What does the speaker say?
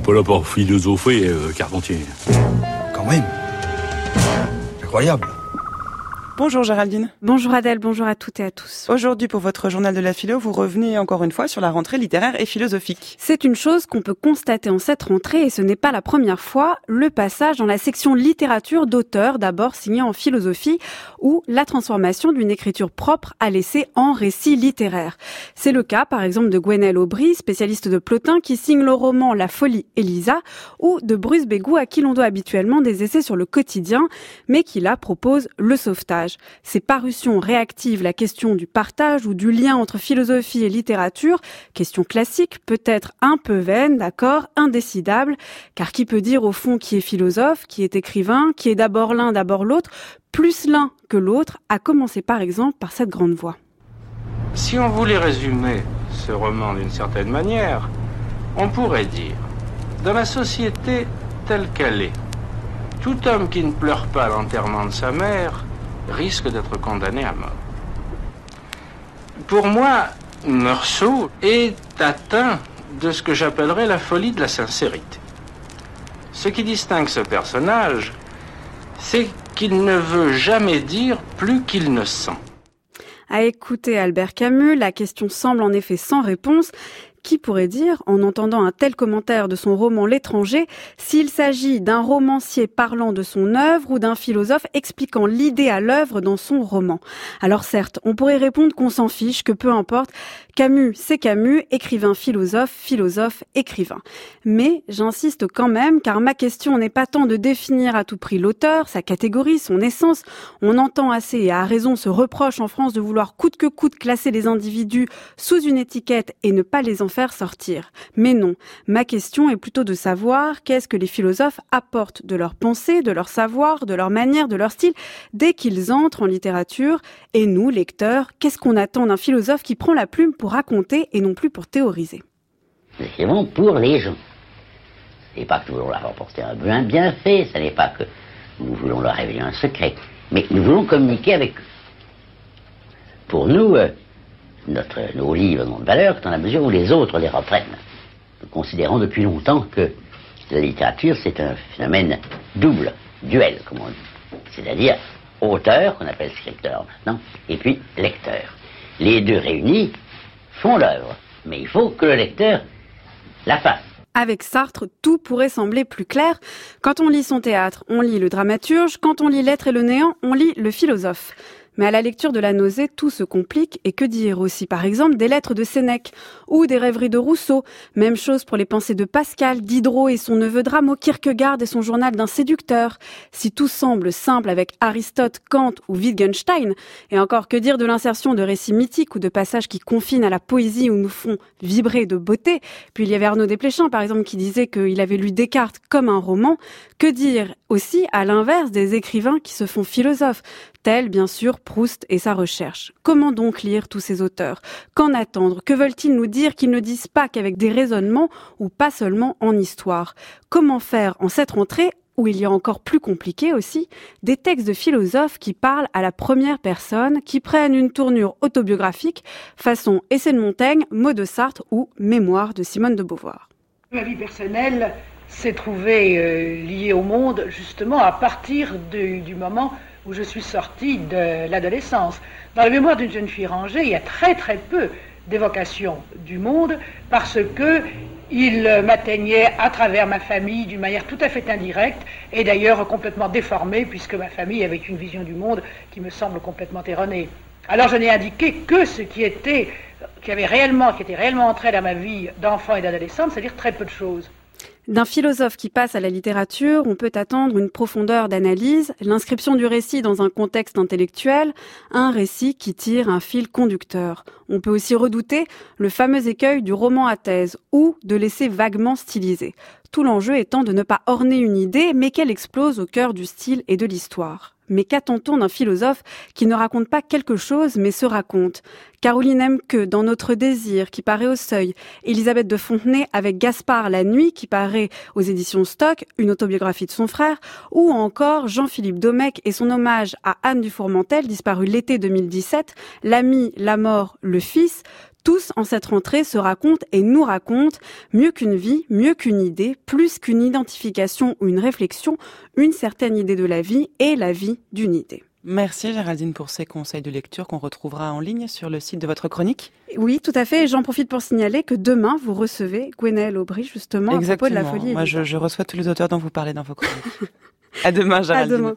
n'est pas là pour philosopher, euh, Carpentier. Quand même. Incroyable. Bonjour Géraldine. Bonjour Adèle, bonjour à toutes et à tous. Aujourd'hui pour votre journal de la philo, vous revenez encore une fois sur la rentrée littéraire et philosophique. C'est une chose qu'on peut constater en cette rentrée et ce n'est pas la première fois, le passage dans la section littérature d'auteurs d'abord signé en philosophie ou la transformation d'une écriture propre à laisser en récit littéraire. C'est le cas par exemple de Gwenelle Aubry, spécialiste de Plotin qui signe le roman La folie Elisa ou de Bruce Bégou à qui l'on doit habituellement des essais sur le quotidien mais qui là propose le sauvetage. Ces parutions réactivent la question du partage ou du lien entre philosophie et littérature, question classique, peut-être un peu vaine, d'accord, indécidable, car qui peut dire au fond qui est philosophe, qui est écrivain, qui est d'abord l'un, d'abord l'autre, plus l'un que l'autre, à commencer par exemple par cette grande voix. Si on voulait résumer ce roman d'une certaine manière, on pourrait dire, dans la société telle qu'elle est, tout homme qui ne pleure pas l'enterrement de sa mère risque d'être condamné à mort. Pour moi, Meursault est atteint de ce que j'appellerais la folie de la sincérité. Ce qui distingue ce personnage, c'est qu'il ne veut jamais dire plus qu'il ne sent. À écouter Albert Camus, la question semble en effet sans réponse. Qui pourrait dire, en entendant un tel commentaire de son roman L'étranger, s'il s'agit d'un romancier parlant de son œuvre ou d'un philosophe expliquant l'idée à l'œuvre dans son roman Alors certes, on pourrait répondre qu'on s'en fiche, que peu importe, Camus c'est Camus, écrivain philosophe, philosophe, écrivain. Mais j'insiste quand même, car ma question n'est pas tant de définir à tout prix l'auteur, sa catégorie, son essence. On entend assez et à raison ce reproche en France de vouloir coûte que coûte classer les individus sous une étiquette et ne pas les faire sortir. Mais non, ma question est plutôt de savoir qu'est-ce que les philosophes apportent de leur pensée, de leur savoir, de leur manière, de leur style, dès qu'ils entrent en littérature. Et nous, lecteurs, qu'est-ce qu'on attend d'un philosophe qui prend la plume pour raconter et non plus pour théoriser? C'est bon pour les gens. Ce n'est pas que nous voulons leur apporter un bien bienfait, ce n'est pas que nous voulons leur révéler un secret, mais nous voulons communiquer avec eux. Pour nous, euh, notre, nos livres n'ont de valeur que dans la mesure où les autres les reprennent. Nous considérons depuis longtemps que la littérature, c'est un phénomène double, duel, comme on dit. C'est-à-dire auteur, qu'on appelle scripteur maintenant, et puis lecteur. Les deux réunis font l'œuvre, mais il faut que le lecteur la fasse. Avec Sartre, tout pourrait sembler plus clair. Quand on lit son théâtre, on lit le dramaturge. Quand on lit L'être et le néant, on lit le philosophe. Mais à la lecture de la nausée, tout se complique. Et que dire aussi, par exemple, des lettres de Sénèque ou des rêveries de Rousseau. Même chose pour les pensées de Pascal, Diderot et son neveu Dramo, Kierkegaard et son journal d'un séducteur. Si tout semble simple avec Aristote, Kant ou Wittgenstein, et encore que dire de l'insertion de récits mythiques ou de passages qui confinent à la poésie ou nous font vibrer de beauté. Puis il y avait Arnaud Desplechin, par exemple, qui disait qu'il avait lu Descartes comme un roman. Que dire aussi, à l'inverse, des écrivains qui se font philosophes? Tel bien sûr Proust et sa recherche. Comment donc lire tous ces auteurs? Qu'en attendre? Que veulent-ils nous dire qu'ils ne disent pas qu'avec des raisonnements ou pas seulement en histoire? Comment faire en cette rentrée où il y a encore plus compliqué aussi, des textes de philosophes qui parlent à la première personne, qui prennent une tournure autobiographique, façon Essai de Montaigne, Mots de Sartre ou Mémoire de Simone de Beauvoir? Ma vie personnelle s'est trouvée euh, liée au monde justement à partir du moment où je suis sortie de l'adolescence. Dans la mémoire d'une jeune fille rangée, il y a très très peu d'évocation du monde parce que il m'atteignait à travers ma famille d'une manière tout à fait indirecte et d'ailleurs complètement déformée puisque ma famille avait une vision du monde qui me semble complètement erronée. Alors je n'ai indiqué que ce qui était, réellement, qui était réellement entré dans ma vie d'enfant et d'adolescente, c'est-à-dire très peu de choses. D'un philosophe qui passe à la littérature, on peut attendre une profondeur d'analyse, l'inscription du récit dans un contexte intellectuel, un récit qui tire un fil conducteur. On peut aussi redouter le fameux écueil du roman à thèse ou de laisser vaguement styliser. Tout l'enjeu étant de ne pas orner une idée, mais qu'elle explose au cœur du style et de l'histoire. Mais qu'attend-on d'un philosophe qui ne raconte pas quelque chose mais se raconte? Caroline aime que dans Notre désir qui paraît au seuil, Elisabeth de Fontenay avec Gaspard La nuit qui paraît aux éditions Stock, une autobiographie de son frère, ou encore Jean-Philippe Domecq et son hommage à Anne du Fourmentel disparue l'été 2017, L'ami, la mort, le fils, Tous, en cette rentrée, se racontent et nous racontent mieux qu'une vie, mieux qu'une idée, plus qu'une identification ou une réflexion, une certaine idée de la vie et la vie d'une idée. Merci Géraldine pour ces conseils de lecture qu'on retrouvera en ligne sur le site de votre chronique. Oui, tout à fait. J'en profite pour signaler que demain, vous recevez Gwenaëlle Aubry, justement, Exactement. à propos de la folie. Moi, je, je reçois tous les auteurs dont vous parlez dans vos chroniques. à demain, Géraldine. À demain.